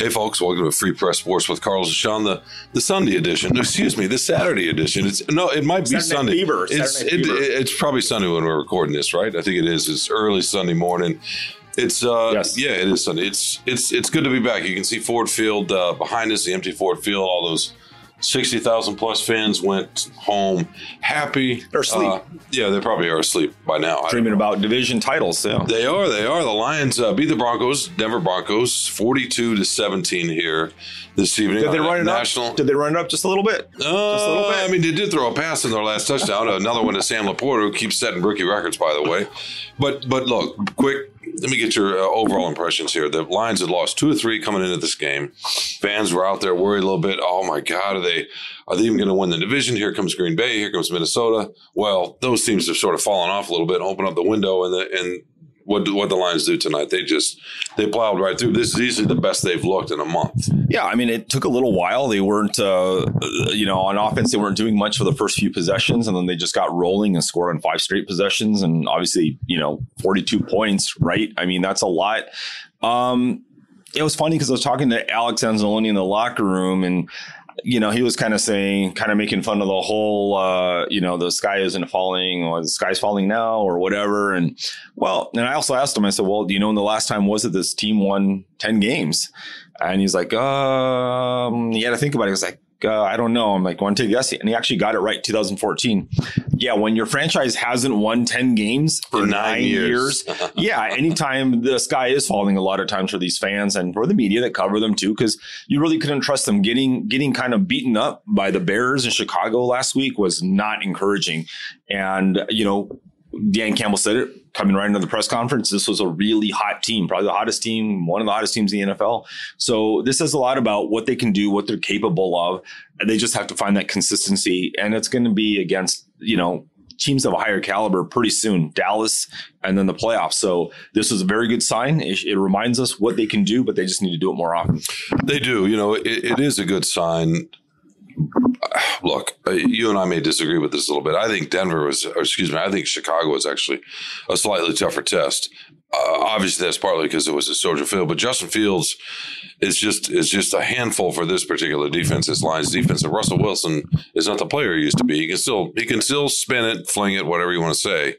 Hey, folks, welcome to Free Press Sports with Carlos and Sean, the, the Sunday edition. Excuse me, the Saturday edition. It's No, it might be Saturday Night Sunday. Fever, It's, Saturday Night it- it's probably Sunday when we're recording this, right? I think it is. It's early Sunday morning. It's uh Yes. yeah, it is Sunday. It's it's it's good to be back. You can see Ford Field uh, behind us, the empty Ford Field. All those sixty thousand plus fans went home happy. They're asleep. Uh, yeah, they probably are asleep by now. Dreaming about division titles. Yeah. they are. They are. The Lions uh, beat the Broncos, Denver Broncos, forty-two to seventeen here this evening. Did they run it national? up? Did they run it up just a little bit? Uh, Just a little bit? I mean, they did throw a pass in their last touchdown. Another one to Sam LaPorta, who keeps setting rookie records, by the way. But but look, quick. Let me get your uh, overall impressions here. The Lions had lost two or three coming into this game. Fans were out there worried a little bit. Oh my God, are they are they even going to win the division? Here comes Green Bay. Here comes Minnesota. Well, those teams have sort of fallen off a little bit. Open up the window, and the and what what the Lions do tonight? They just they plowed right through. This is easily the best they've looked in a month. Yeah, I mean, it took a little while. They weren't, uh, you know, on offense, they weren't doing much for the first few possessions, and then they just got rolling and scored on five straight possessions, and obviously, you know, forty-two points, right? I mean, that's a lot. Um, it was funny because I was talking to Alex Anzalone in the locker room, and you know, he was kind of saying, kind of making fun of the whole, uh, you know, the sky isn't falling, or the sky's falling now, or whatever. And well, and I also asked him, I said, well, you know, in the last time was it this team won ten games? And he's like, um, he had to think about it. He was like, uh, I don't know. I'm like, want to take a guess? And he actually got it right, 2014. Yeah, when your franchise hasn't won 10 games for In nine, nine years. years, yeah, anytime the sky is falling a lot of times for these fans and for the media that cover them too, because you really couldn't trust them. Getting getting kind of beaten up by the Bears in Chicago last week was not encouraging. And, you know, Dan Campbell said it coming right into the press conference. This was a really hot team, probably the hottest team, one of the hottest teams in the NFL. So this says a lot about what they can do, what they're capable of. And they just have to find that consistency. And it's going to be against, you know, teams of a higher caliber pretty soon, Dallas and then the playoffs. So this was a very good sign. It, it reminds us what they can do, but they just need to do it more often. They do. You know, it, it is a good sign. Look, uh, you and I may disagree with this a little bit. I think Denver was, excuse me, I think Chicago was actually a slightly tougher test. Uh, obviously, that's partly because it was a Soldier Field, but Justin Fields is just is just a handful for this particular defense. This Lions defense, and Russell Wilson is not the player he used to be. He can still he can still spin it, fling it, whatever you want to say.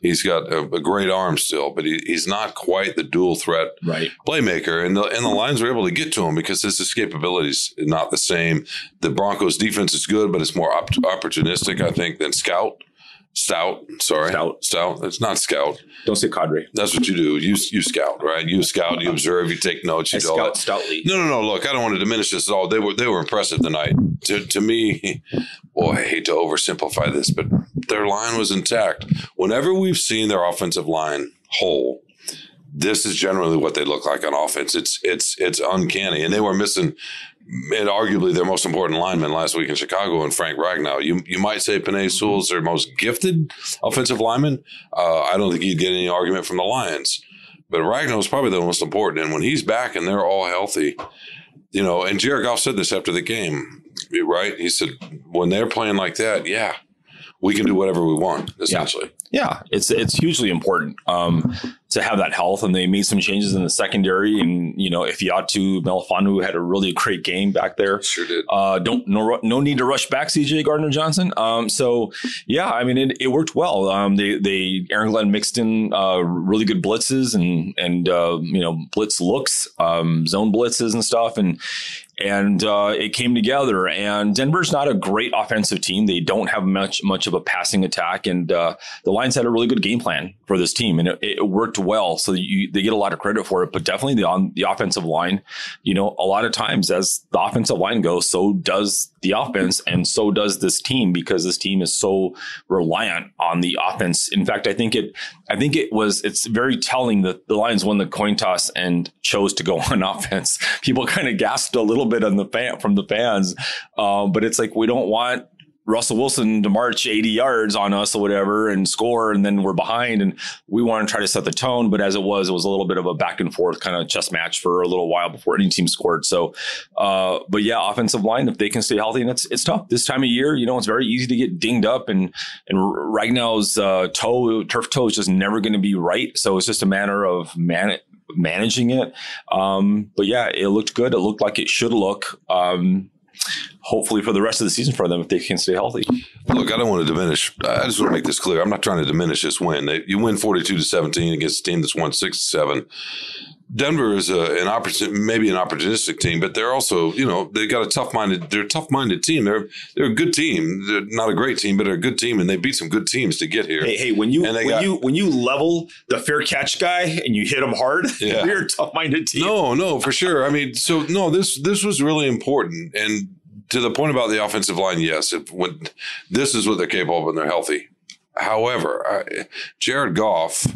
He's got a, a great arm still, but he, he's not quite the dual threat Right. playmaker, and the and the Lions were able to get to him because his escapability is not the same. The Broncos' defense is good, but it's more op- opportunistic, I think, than scout. Stout, sorry, Stout. stout. It's not scout. Don't say cadre. That's what you do. You you scout, right? You scout. You observe. You take notes. You I do scout stoutly. No, no, no. Look, I don't want to diminish this at all. They were they were impressive tonight. To to me, boy, I hate to oversimplify this, but their line was intact. Whenever we've seen their offensive line whole, this is generally what they look like on offense. It's it's it's uncanny, and they were missing. And arguably their most important lineman last week in Chicago and Frank Ragnow. You you might say Penei Sewell's their most gifted offensive lineman. Uh, I don't think he'd get any argument from the Lions. But Ragnow is probably the most important. And when he's back and they're all healthy, you know, and Jared Goff said this after the game, right? He said, when they're playing like that, yeah, we can do whatever we want, essentially. Yeah, it's it's hugely important um, to have that health, and they made some changes in the secondary. And you know, Ifeatu Melifonwu had a really great game back there, Sure did. uh, don't no no need to rush back CJ Gardner Johnson. Um, so yeah, I mean it, it worked well. Um, they they Aaron Glenn mixed in uh, really good blitzes and and uh, you know blitz looks, um, zone blitzes and stuff, and and uh, it came together. And Denver's not a great offensive team. They don't have much much of a passing attack, and uh, the Lions had a really good game plan for this team, and it, it worked well. So you, they get a lot of credit for it. But definitely the on the offensive line, you know, a lot of times as the offensive line goes, so does the offense, and so does this team because this team is so reliant on the offense. In fact, I think it, I think it was, it's very telling that the Lions won the coin toss and chose to go on offense. People kind of gasped a little bit on the fan from the fans, um, but it's like we don't want Russell Wilson to march 80 yards on us or whatever and score, and then we're behind. And we want to try to set the tone. But as it was, it was a little bit of a back and forth kind of chess match for a little while before any team scored. So, uh, but yeah, offensive line, if they can stay healthy, and it's it's tough this time of year. You know, it's very easy to get dinged up, and and Ragnow's uh, toe, turf toe, is just never going to be right. So it's just a matter of man managing it. Um, but yeah, it looked good. It looked like it should look. Um, hopefully for the rest of the season for them if they can stay healthy. Look, I don't want to diminish. I just want to make this clear. I'm not trying to diminish this win. They, you win 42 to 17 against a team that's won six to seven. Denver is a, an opportun, maybe an opportunistic team, but they're also, you know, they've got a tough minded. They're a tough minded team. They're they're a good team. They're not a great team, but they're a good team, and they beat some good teams to get here. Hey, hey when you when got, you when you level the fair catch guy and you hit him hard, yeah. you're a tough minded team. No, no, for sure. I mean, so no, this this was really important, and to the point about the offensive line, yes, if, when this is what they're capable of when they're healthy. However, I, Jared Goff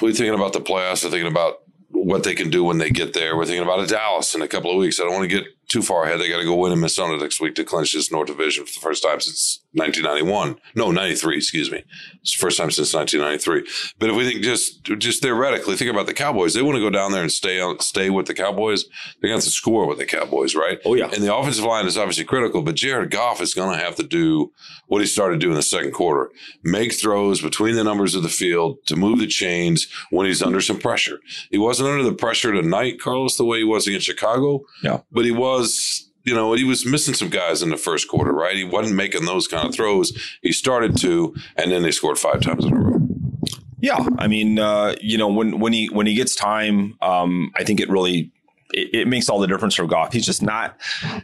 we're thinking about the playoffs. We're thinking about what they can do when they get there. We're thinking about a Dallas in a couple of weeks. I don't want to get too far ahead. They got to go win in Minnesota next week to clinch this North Division for the first time since 1991. No, 93, excuse me. It's the first time since 1993. But if we think just just theoretically, think about the Cowboys. They want to go down there and stay on, stay with the Cowboys. They're going to have to score with the Cowboys, right? Oh, yeah. And the offensive line is obviously critical, but Jared Goff is going to have to do what he started doing in the second quarter make throws between the numbers of the field to move the chains when he's under some pressure. He wasn't under the pressure tonight, Carlos, the way he was against Chicago. Yeah. But he was was, you know, he was missing some guys in the first quarter, right? He wasn't making those kind of throws. He started to, and then they scored five times in a row. Yeah, I mean, uh, you know, when when he when he gets time, um, I think it really it, makes all the difference for Goff. He's just not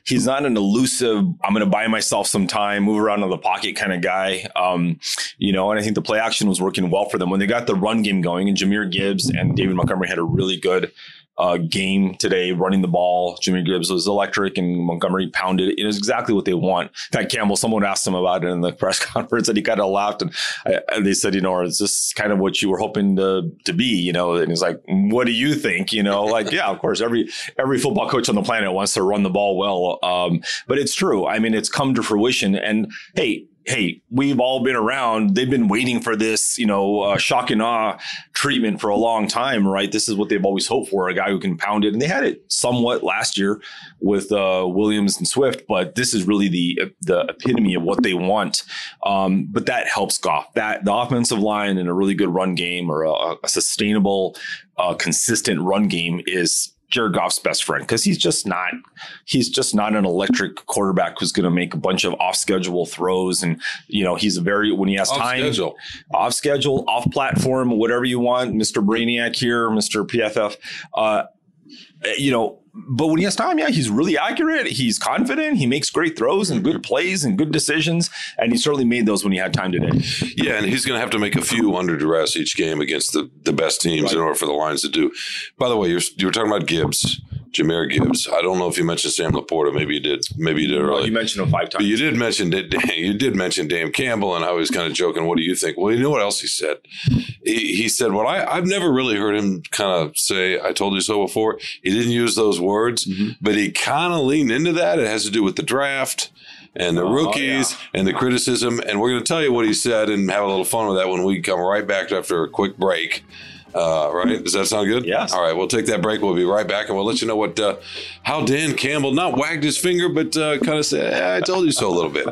he's not an elusive. I'm going to buy myself some time, move around in the pocket kind of guy. Um, you know, and I think the play action was working well for them when they got the run game going. And Jahmyr Gibbs and David Montgomery had a really good uh, game today, running the ball. Jahmyr Gibbs was electric, and Montgomery pounded it. It exactly what they want. In fact, Campbell, someone asked him about it in the press conference, and he kind of laughed. And, I, they said, you know, is this kind of what you were hoping to to be? You know, and he's like, what do you think? You know, like, yeah, of course, every every football coach on the planet wants to run the ball well. Um, but it's true. I mean, it's come to fruition. And hey, hey, we've all been around. They've been waiting for this, you know, uh, shock and awe treatment for a long time, right? This is what they've always hoped for a guy who can pound it. And they had it somewhat last year with uh, Williams and Swift, but this is really the the epitome of what they want. Um, but that helps Goff. That the offensive line and a really good run game or a, a sustainable, uh, consistent run game is Jared Goff's best friend because he's just not he's just not an electric quarterback who's going to make a bunch of off schedule throws and you know he's a very when he has off time schedule. off schedule off platform whatever you want Mr. Brainiac here Mr. PFF uh, you know but when he has time, yeah, he's really accurate. He's confident. He makes great throws and good plays and good decisions. And he certainly made those when he had time today. Yeah, and he's going to have to make a few under duress each game against the, the best teams right. in order for the Lions to do. By the way, you're, you were talking about Gibbs. Jahmyr Gibbs. I don't know if you mentioned Sam LaPorta. Maybe you did. Maybe you did earlier. Well, you mentioned him five times. But you did mention you did mention Dan Campbell, and I was kind of joking. What do you think? Well, you know what else he said? He, he said, "Well, I, I've never really heard him kind of say I told you so before." He didn't use those words, mm-hmm. but he kind of leaned into that. It has to do with the draft and the oh, rookies yeah. and the criticism. And we're going to tell you what he said and have a little fun with that when we come right back after a quick break. Uh, right? Does that sound good? Yes. All right. We'll take that break. We'll be right back, and we'll let you know what uh, how Dan Campbell not wagged his finger, but uh, kind of said, "I told you so" a little bit.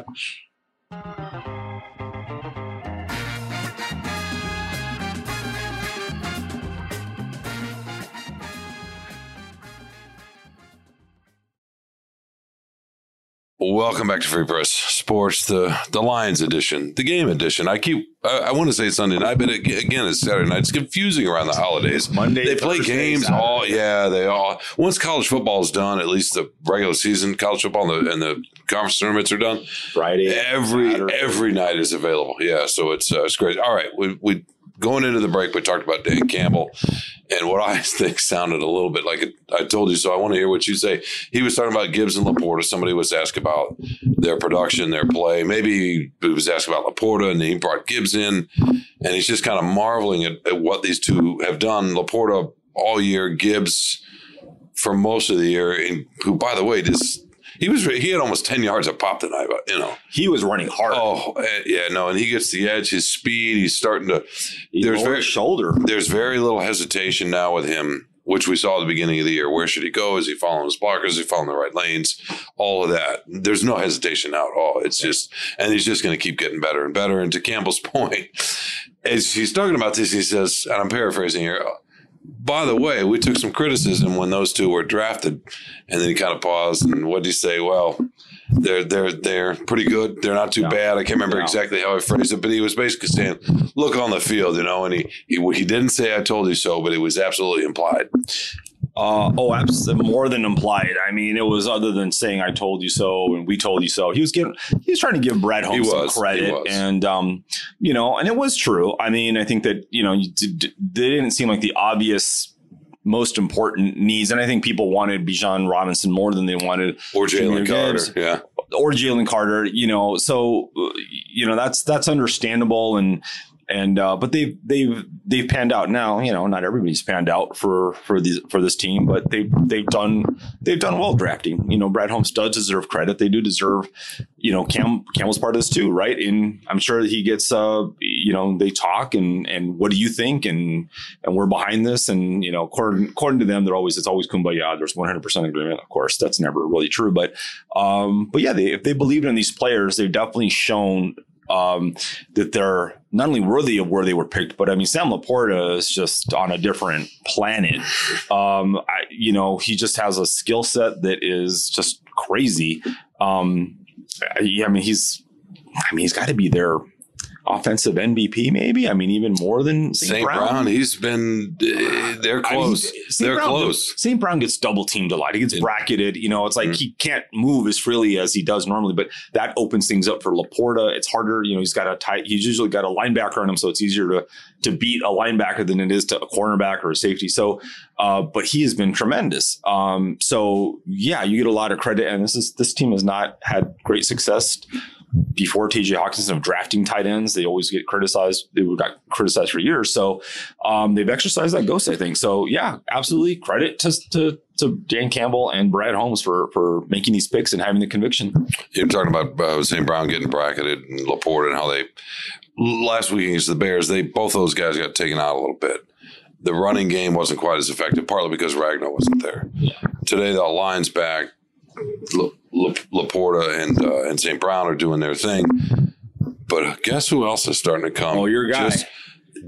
Welcome back to Free Press Sports, the the Lions edition, the game edition. I keep I, I want to say Sunday night, but it, again, it's Saturday night. It's confusing around the holidays. Monday, they play Thursday, games Saturday. all. Yeah, they all. Once college football is done, at least the regular season college football and the, and the conference tournaments are done. Friday, every Saturday. every night is available. Yeah, so it's uh, it's great. All right, we we going into the break, we talked about Dan Campbell and what I think sounded a little bit like it, I told you so. I want to hear what you say. He was talking about Gibbs and LaPorta. Somebody was asked about their production, their play. Maybe he was asked about LaPorta, and he brought Gibbs in, and he's just kind of marveling at, at what these two have done. LaPorta all year, Gibbs for most of the year, and who, by the way, just he was he had almost ten yards of pop tonight, but you know he was running hard. Oh eh, yeah, no, and he gets the edge. His speed, he's starting to. He there's very shoulder. There's very little hesitation now with him, which we saw at the beginning of the year. Where should he go? Is he following his blockers? Is he following the right lanes? All of that. There's no hesitation now at all. It's just, and he's just going to keep getting better and better. And to Campbell's point, as he's talking about this, he says, and I'm paraphrasing here by the way, we took some criticism when those two were drafted, and then he kind of paused and what did he say? Well, they're they're they're pretty good. They're not too Yeah. bad. I can't remember Yeah. exactly how I phrased it, but he was basically saying, "Look on the field," you know. And he he, he didn't say "I told you so," but it was absolutely implied. Uh, oh, absolutely, more than implied. I mean, it was other than saying "I told you so" and "We told you so." He was giving, he was trying to give Brad Holmes some credit, and um, you know, and it was true. I mean, I think that you know, you did, they didn't seem like the obvious, most important needs, and I think people wanted Bijan Robinson more than they wanted Or Jalen Carter, yeah. or Jalen Carter, you know, so you know that's that's understandable and and uh, but they've they've they've panned out now. You know, not everybody's panned out for for these for this team, but they they've done they've done well drafting. You know, Brad Holmes does deserve credit. They do deserve. You know, Cam Campbell's part of this too, right? And I'm sure he gets. Uh, you know, they talk and and what do you think? And and we're behind this. And you know, according according to them, they're always it's always kumbaya. There's 100 percent agreement. Of course, that's never really true, but um, but yeah, they, if they believed in these players, they've definitely shown um, that they're not only worthy of where they were picked, but I mean, Sam LaPorta is just on a different planet. Um, I, you know, he just has a skill set that is just crazy. Um, I, I mean, he's, I mean, he's got to be their offensive MVP, maybe. I mean, even more than St. St. Brown, he's been uh, they're I mean, close. They're Brown- close. St. Brown gets double teamed a lot. He gets bracketed. You know, it's like Mhm. he can't move as freely as he does normally, but that opens things up for LaPorta. It's harder. You know, he's got a tight, he's usually got a linebacker on him, so it's easier to to beat a linebacker than it is to a cornerback or a safety. So, uh, but he has been tremendous. Um, so yeah, you get a lot of credit. And this is this team has not had great success before TJ Hockenson of drafting tight ends. They always get criticized. They got criticized for years. So um, they've exercised that ghost, I think. So yeah, absolutely credit to, to to Dan Campbell and Brad Holmes for for making these picks and having the conviction. You're talking about uh, St. Brown getting bracketed and LaPorta and how they last week against the Bears. They both those guys got taken out a little bit. The running game wasn't quite as effective, partly because Ragnow wasn't there. Today, the line's back. La- LaPorta and uh, and St. Brown are doing their thing. But guess who else is starting to come? Oh, your guy. Just,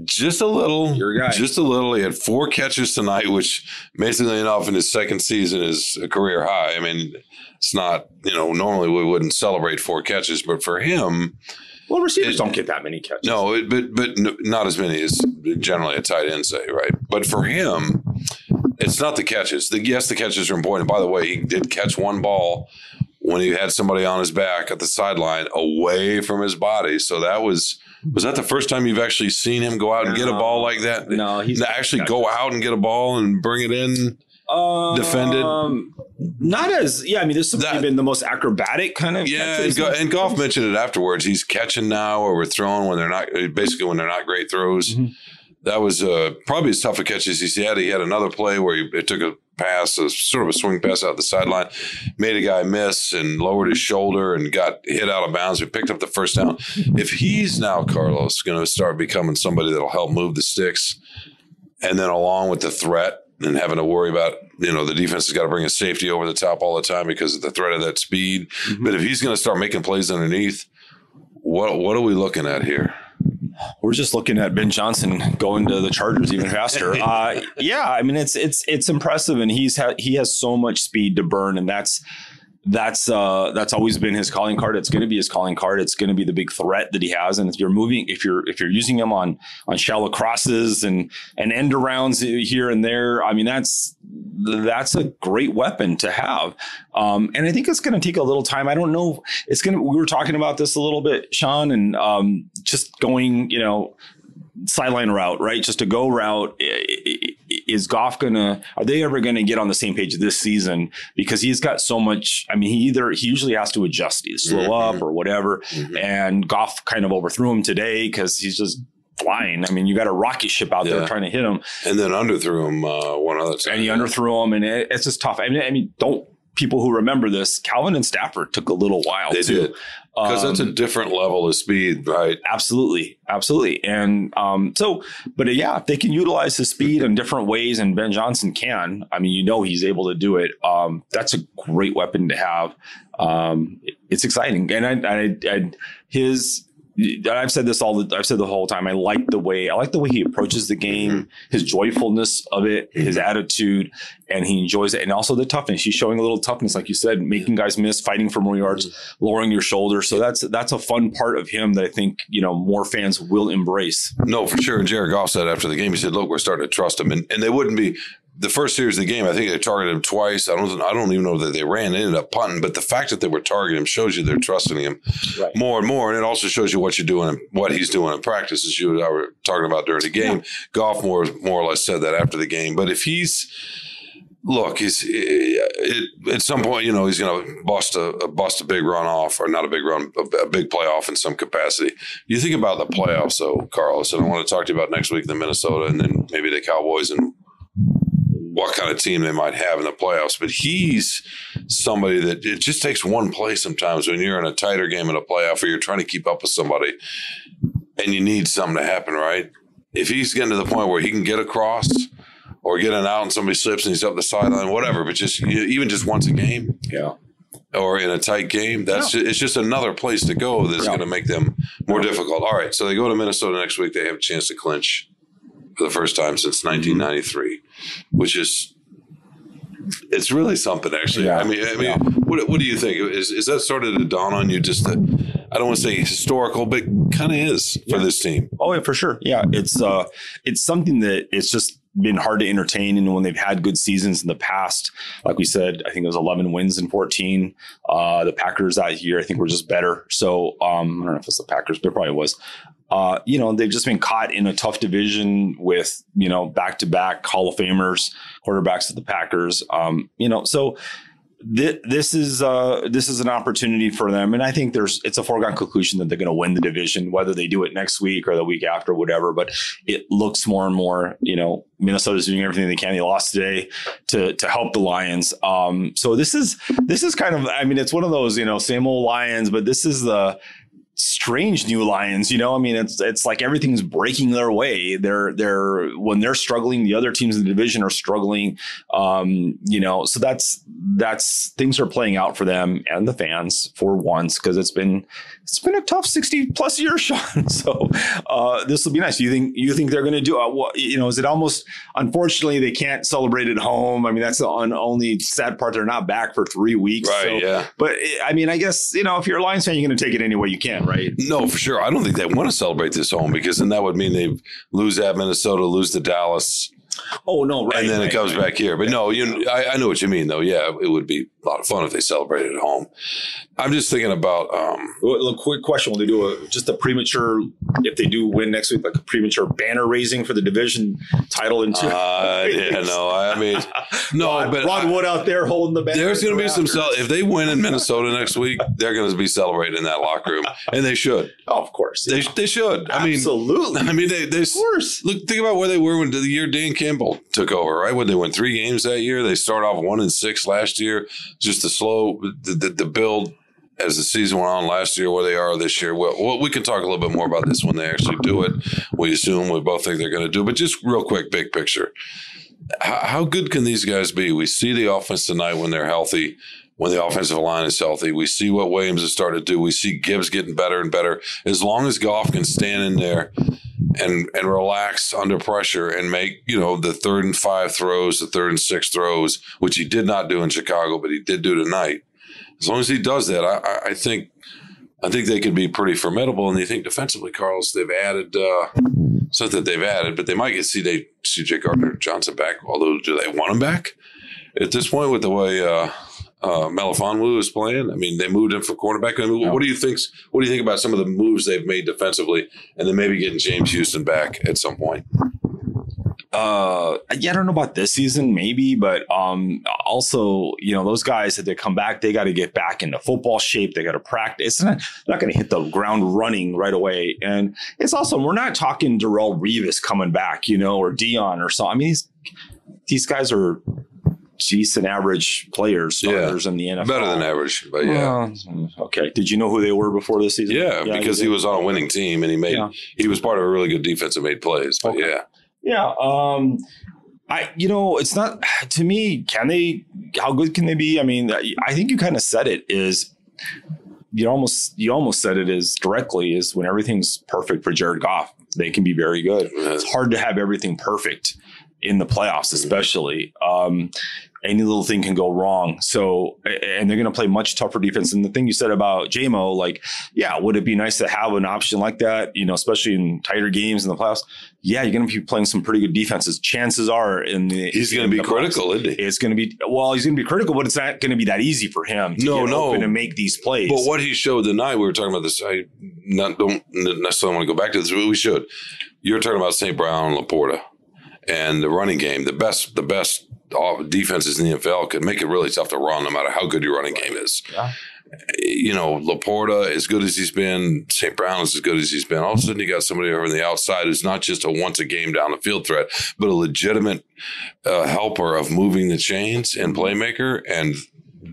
just a little. Your guy. Just a little. He had four catches tonight, which amazingly enough, in his second season is a career high. I mean, it's not, you know, normally we wouldn't celebrate four catches, but for him, Well, receivers It- don't get that many catches. no, it, but but not as many as generally a tight end say, right? But for him, it's not the catches. The, yes, the catches are important. By the way, he did catch one ball when he had somebody on his back at the sideline away from his body. So that was was that the first time you've actually seen him go out and get a ball like that? no, he's actually go out and get a ball and bring it in. defended? Um, not as yeah. I mean, this has That- been the most acrobatic kind of Yeah, and, Go- and Goff mentioned it afterwards. He's catching now, or we're throwing when they're not basically when they're not great throws. Mhm. That was uh, probably as tough a catch as he's had. He had another play where he it took a pass, a sort of a swing pass out the sideline, made a guy miss and lowered his shoulder and got hit out of bounds. We picked up the first down. If he's now Carlos going to start becoming somebody that'll help move the sticks, and then along with the threat and having to worry about you know the defense has got to bring a safety over the top all the time because of the threat of that speed. Mhm. But if he's going to start making plays underneath, what what are we looking at here? We're just looking at Ben Johnson going to the Chargers even faster. uh, yeah, I mean it's it's it's impressive, and he's ha- he has so much speed to burn, and that's that's uh, that's always been his calling card. It's going to be his calling card. It's going to be the big threat that he has. And if you're moving, if you're if you're using him on on shallow crosses and and end arounds here and there, I mean that's that's a great weapon to have. Um, and I think it's going to take a little time. I don't know. It's going to. We were talking about this a little bit, Sean, and um, just going, you know, sideline route, right? Just a go route. I- I- Is Goff gonna? Are they ever gonna get on the same page this season? Because he's got so much. I mean, he either he usually has to adjust, either slow Mhm. up or whatever. Mhm. And Goff kind of overthrew him today because he's just flying. I mean, you got a rocket ship out there trying to hit him, And then underthrew him uh, one other time. and he underthrew him, and it, it's just tough. I mean, I mean, don't people who remember this? Calvin and Stafford took a little while. They too. did because that's a Um, different level of speed, right? Absolutely, absolutely, and um, so, but uh, yeah, if they can utilize the speed in different ways, and Ben Johnson can. I mean, you know, he's able to do it. Um, that's a great weapon to have. Um, it- it's exciting, and I, I, I, his I've said this all the I've said the whole time. I like the way I like the way he approaches the game, Mm-hmm. his joyfulness of it, his attitude, and he enjoys it, and also the toughness. He's showing a little toughness, like you said, making guys miss, fighting for more yards, Mm-hmm. lowering your shoulder. So that's that's a fun part of him that I think you know more fans will embrace. No, for sure. And Jared Goff said after the game, he said, "Look, we're starting to trust him," and and they wouldn't be. The first series of the game, I think they targeted him twice. I don't. I don't even know that they ran. They ended up punting, but the fact that they were targeting him shows you they're trusting him Right. more and more, and it also shows you what you're doing, what he's doing in practice. As you and I were talking about during the game, Goff more more or less said that after the game. But if he's look, he's it, at some point, you know, he's going to bust a, a bust a big run off, or not a big run, a, a big playoff in some capacity. You think about the playoffs, though, Carlos, and I want to talk to you about next week the Minnesota, and then maybe the Cowboys and what kind of team they might have in the playoffs. But he's somebody that it just takes one play sometimes when you're in a tighter game in a playoff, or you're trying to keep up with somebody, and you need something to happen, right? If he's getting to the point where he can get across or get an out and somebody slips and he's up the sideline, whatever. But just you- even just once a game Yeah. or in a tight game, that's ju- it's just another place to go that's Yeah. going to make them more difficult. All right, so they go to Minnesota next week. They have a chance to clinch for the first time since 1993, which is. It's really something, actually. Yeah. I mean, I mean, Yeah. what, what do you think? Is is that started to dawn on you? Just that I don't want to say historical, but kind of is for Yeah. this team. Oh yeah, for sure. Yeah, it's uh, it's something that it's just been hard to entertain. And when they've had good seasons in the past, like we said, I think it was 11 wins in 14. Uh, the Packers that year, I think, were just better. So um, I don't know if it's the Packers, but it probably was. Uh, you know, they've just been caught in a tough division with you know back to back Hall of Famers quarterbacks of the Packers. Um, you know, so thi- this is uh, this is an opportunity for them, and I think there's it's a foregone conclusion that they're going to win the division, whether they do it next week or the week after, whatever. But it looks more and more, you know, Minnesota's doing everything they can. They lost today to to help the Lions. Um, so this is this is kind of, I mean, it's one of those, you know, same old Lions, but this is the strange new lions you know? I mean it's it's like everything's breaking their way. They're they're when they're struggling the other teams in the division are struggling um you know? So that's that's things are playing out for them and the fans for once because it's been it's been a tough 60 plus year sean. So uh this will be nice. You think you think they're going to do uh, what you know is it almost unfortunately they can't celebrate at home. I mean that's the un- only sad part. They're not back for three weeks. Right, so, yeah. but i mean i guess you know if you're a lions fan you're going to take it any way you can right No, for sure. I don't think they want to celebrate this home because then that would mean they lose at Minnesota, lose to Dallas, Oh no, right. and then right, it comes right. back here. But no, you, I, I know what you mean, though. Yeah, it would be a lot of fun if they celebrated at home. I'm just thinking about. Um, Well, quick question: Will they do a just a premature? If they do win next week, like a premature banner raising for the division title in two. uh, yeah, no, I mean, no, Rod, but Rod Wood out there holding the banner. there's going to be some. Cel- if they win in Minnesota next week, they're going to be celebrating in that locker room, and they should. Oh, of course. They they should. I mean, absolutely. I mean, they they of course. Look, think about where they were when the year Dan Campbell took over, right? When they won three games that year, they start off one and six last year. Just the slow, the, the, the build as the season went on last year, where they are this year. Well, well, we can talk a little bit more about this when they actually do it. We assume we both think they're going to do, but just real quick, big picture. How, how good can these guys be? We see the offense tonight when they're healthy. When the offensive line is healthy, we see what Williams has started to do. We see Gibbs getting better and better. As long as Goff can stand in there and and relax under pressure and make you know the third and five throws, the third and six throws, which he did not do in Chicago, but he did do tonight. As long as he does that, I, I, think I think they could be pretty formidable. And you think defensively, Carlos, they've added uh, something that they've added, but they might get CJ CJ Gardner Johnson back. Although, do they want him back at this point with the way? Uh, uh, Melifonwu is playing. I mean, they moved him for cornerback. I mean, What do you think? What do you think about some of the moves they've made defensively, and then maybe getting James Houston back at some point? Uh, yeah, I don't know about this season, maybe, but um, also, you know, those guys that they come back, they got to get back into football shape. They got to practice. It's not not going to hit the ground running right away. And it's also we're not talking Darrelle Revis coming back, you know, or Dion or so. I mean, these these guys are decent average players, Yeah. starters in the NFL. Better than average, but yeah, Well, okay. Did you know who they were before this season? yeah, because you he was on a winning team and he made Yeah. he was part of a really good defense and made plays. But Okay. yeah, Yeah. Um, I, you know, it's not to me. Can they? How good can they be? I mean, I think you kind of said it. Is you almost you almost said it is directly is when everything's perfect for Jared Goff, they can be very good. It's hard to have everything perfect in the playoffs, especially. Um, any little thing can go wrong. So, and they're going to play much tougher defense. And the thing you said about Jamo, like, yeah, would it be nice to have an option like that? You know, especially in tighter games in the playoffs. Yeah, you're going to be playing some pretty good defenses. Chances are, in the he's going to be critical, playoffs, isn't he? It's going to be well, he's going to be critical, but it's not going to be that easy for him. To no, no, to make these plays. But what he showed tonight, we were talking about this. I not don't necessarily want to go back to this, but we should. You're talking about St. Brown, and LaPorta, and the running game. The best, the best defenses in the NFL could make it really tough to run no matter how good your running game is. Yeah. You know, LaPorta, as good as he's been, St. Brown is as good as he's been. All of a sudden, you got somebody over on the outside who's not just a once a game down the field threat, but a legitimate uh, helper of moving the chains and playmaker. And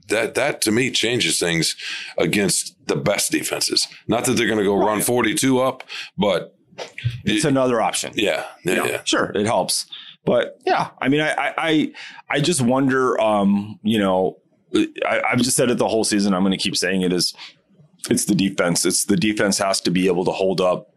that that to me changes things against the best defenses. Not that they're going to go run 42 up, but it's it, another option. Yeah, yeah, yeah, Sure, it helps. But yeah, I mean, I I I just wonder, um, you know, I, I've just said it the whole season. I'm going to keep saying it is, it's the defense. It's the defense has to be able to hold up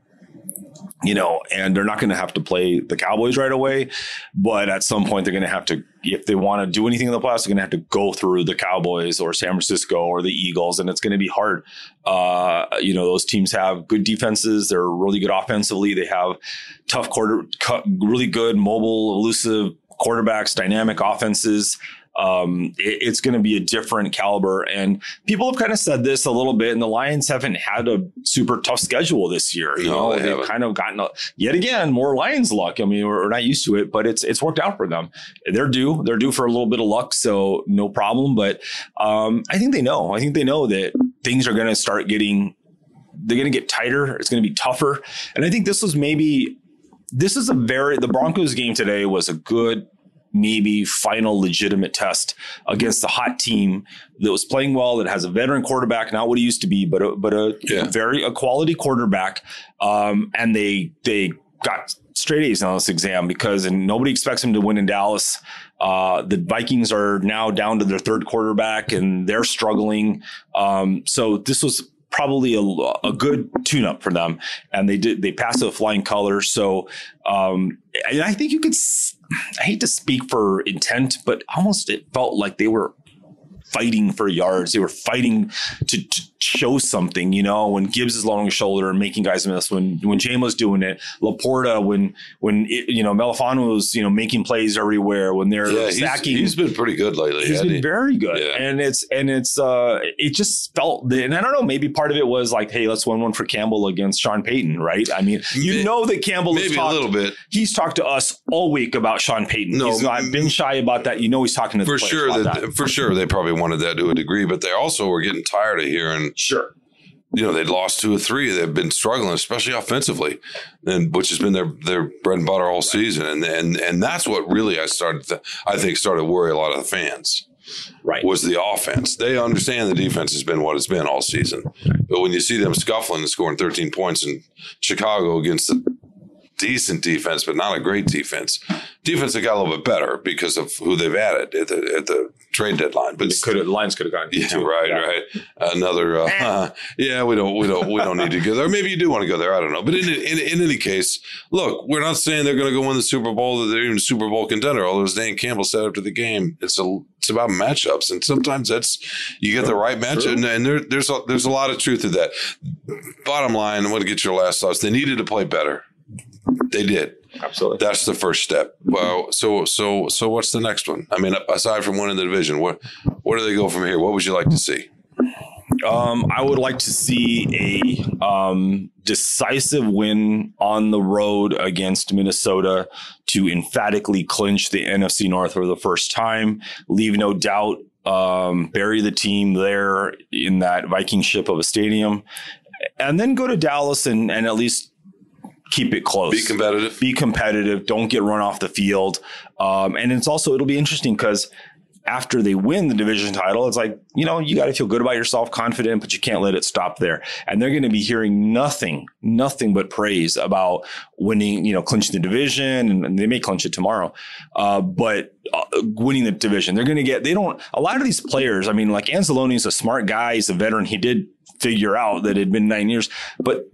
you know, and they're not going to have to play the Cowboys right away, but at some point they're going to have to, if they want to do anything in the playoffs, they're going to have to go through the Cowboys or San Francisco or the Eagles, and it's going to be hard. Uh, you know, those teams have good defenses; they're really good offensively. They have tough quarter, really good mobile, elusive quarterbacks, dynamic offenses um, it, it's going to be a different caliber. And people have kind of said this a little bit, and the Lions haven't had a super tough schedule this year. You no, know, they have kind of gotten a, yet again more Lions luck. I mean, we're, we're, not used to it, but it's it's worked out for them. They're due. They're due for a little bit of luck, so no problem. But um, I think they know. I think they know that things are going to start getting. They're going to get tighter. It's going to be tougher. And I think this was maybe this is a very the Broncos game today was a good maybe final legitimate test against the hot team that was playing well, that has a veteran quarterback, not what he used to be, but a, but a yeah. very a quality quarterback. Um, and they they got straight A's on this exam because and nobody expects him to win in Dallas. Uh, the Vikings are now down to their third quarterback and they're struggling. Um, so this was probably a, a good tune up for them. And they did, they passed with flying colors. So, um, and I think you could, I hate to speak for intent, but almost it felt like they were fighting for yards. They were fighting to, to show something, you know, when Gibbs is lowering his shoulder and making guys miss, when when was doing it, LaPorta, when when it, you know Melifonwu was you know making plays everywhere, when they're yeah, stacking. he's, he's been pretty good lately. He's been he? very good, yeah. and it's and it's uh it just felt and I don't know maybe part of it was like hey let's win one for Campbell against Sean Payton, right? I mean you know that Campbell maybe talked, a little bit. He's talked to us all week about Sean Payton. No, he's not been shy about that. You know he's talking to for sure that, that, for sure they probably wanted that to a degree, but they also were getting tired of hearing sure you know they'd lost two or three. They've been struggling, especially offensively, and which has been their their bread and butter all season. And and and that's what really I started. To, I think started to worry a lot of the fans. Right, was the offense. They understand the defense has been what it's been all season, but when you see them scuffling and scoring 13 points in Chicago against the decent defense, but not a great defense. Defense that got a little bit better because of who they've added at the at the trade deadline. But could the Lions could have gone. Yeah, too. right, yeah. right. Another. Uh, uh, yeah, we don't, we don't, we don't need to go there. Maybe you do want to go there. I don't know. But in in, in any case, look, we're not saying they're going to go win the Super Bowl. That they're even Super Bowl contender. Although as Dan Campbell said after the game, it's a it's about matchups, and sometimes that's you get the right matchup, and, and there, there's a, there's a lot of truth to that. Bottom line, I want to get your last thoughts. They needed to play better. They did. Absolutely. That's the first step. Well, so so so what's the next one? I mean, aside from winning the division, what where do they go from here? What would you like to see? Um, I would like to see a um, decisive win on the road against Minnesota to emphatically clinch the NFC North for the first time. Leave no doubt. Um, bury the team there in that Viking ship of a stadium, and then go to Dallas and, and at least keep it close. Be competitive. Be competitive. Don't get run off the field. Um, and it's also it'll be interesting because after they win the division title, it's like, you know, you got to feel good about yourself, confident, but you can't let it stop there. And they're going to be hearing nothing, nothing but praise about winning, you know, clinching the division. And, they may clinch it tomorrow. Uh, but uh, winning the division, they're going to get, they don't, a lot of these players, I mean, like Anzalone is a smart guy. He's a veteran. He did figure out that it had been nine years, but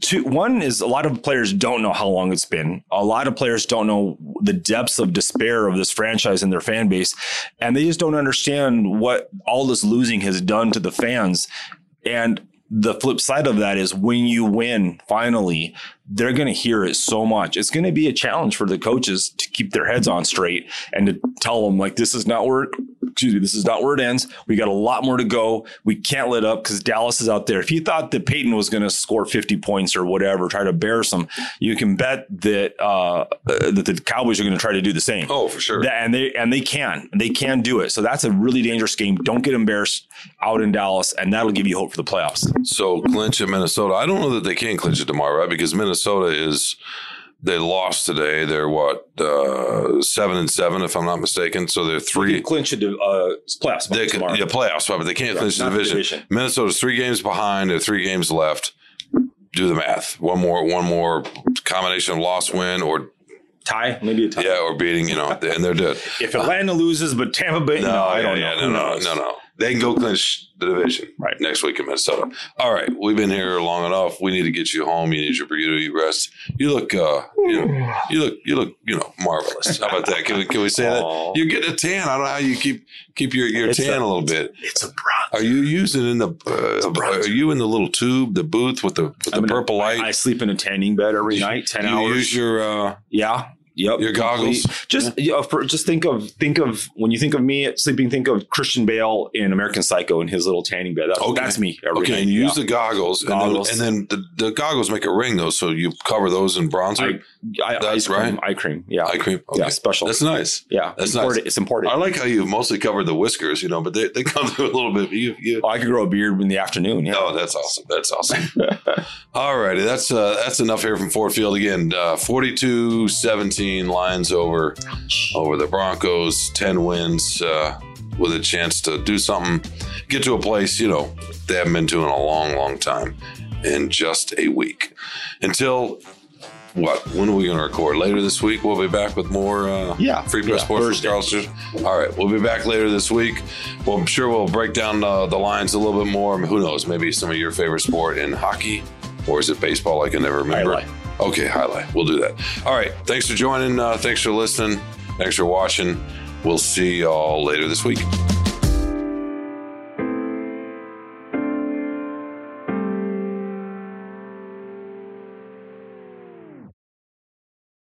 two, one is a lot of players don't know how long it's been. A lot of players don't know the depths of despair of this franchise and their fan base, and they just don't understand what all this losing has done to the fans. And the flip side of that is when you win finally, they're going to hear it so much. It's going to be a challenge for the coaches to keep their heads on straight and to tell them like this is not where excuse me, this is not where it ends. We got a lot more to go. We can't let up because Dallas is out there. If you thought that Payton was going to score 50 points or whatever, try to bear some, you can bet that uh, that the Cowboys are going to try to do the same. Oh, for sure. And they and they can. They can do it. So that's a really dangerous game. Don't get embarrassed out in Dallas, and that'll give you hope for the playoffs. So clinch at Minnesota. I don't know that they can clinch it tomorrow, right? Because Minnesota is they lost today. They're what uh, seven and seven, if I'm not mistaken. So they're three. They clinch to uh, playoffs they tomorrow. yeah, playoffs, but they can't Yeah, clinch the division. division. Minnesota's three games behind. They're three games left. Do the math. One more, one more combination of loss, win, or tie, maybe a tie. yeah, or beating. You know, and they're dead. If Atlanta loses, but Tampa Bay, no, I don't yeah, know. yeah, no, no, no, no. They can go clinch the division Right. next week in Minnesota. All right, we've been here long enough. We need to get you home. You need your burrito. You rest. You look, uh, you, know, you look, you look, you know, marvelous. How about that? Can we, can we say that? You're getting a tan. I don't know how you keep keep your your It's tan a- a, little bit. It's a bronze. Are you using in the? Uh, are you in the little tube, the booth with the with the I'm a- purple light? I sleep in a tanning bed every night, ten you hours. use your. Uh, yeah. Yep. Your goggles? Just you know, for, just think of think of when you think of me sleeping. Think of Christian Bale in American Psycho in his little tanning bed. That's, Okay. that's me every okay, night. and you yeah. use the goggles, Goggles. and then, and then the, the goggles make a ring though, so you cover those in bronzer, I, I, That's ice cream, right. Eye cream. Yeah. eye cream. Okay. Yeah. Special. That's nice. yeah. that's important. nice. It's important. I like how you've mostly covered the whiskers, you know, but they, they come through a little bit. You, you, oh, I could grow a beard in the afternoon. Yeah. oh, that's awesome. That's awesome. All righty. That's uh, that's enough here from Ford Field again. Uh, 42-17 Lions over over the Broncos. Ten wins uh, with a chance to do something, get to a place you know they haven't been to in a long, long time, in just a week. Until what? When are we going to record? Later this week. We'll be back with more. Uh, Yeah, free press yeah, sports with. Charleston. All right, we'll be back later this week. Well, I'm sure we'll break down uh, the lines a little bit more. Who knows? Maybe some of your favorite sport in hockey, or is it baseball? I can never remember. Highlight. Okay, highlight. We'll do that. All right. Thanks for joining. Uh, thanks for listening. Thanks for watching. We'll see y'all later this week.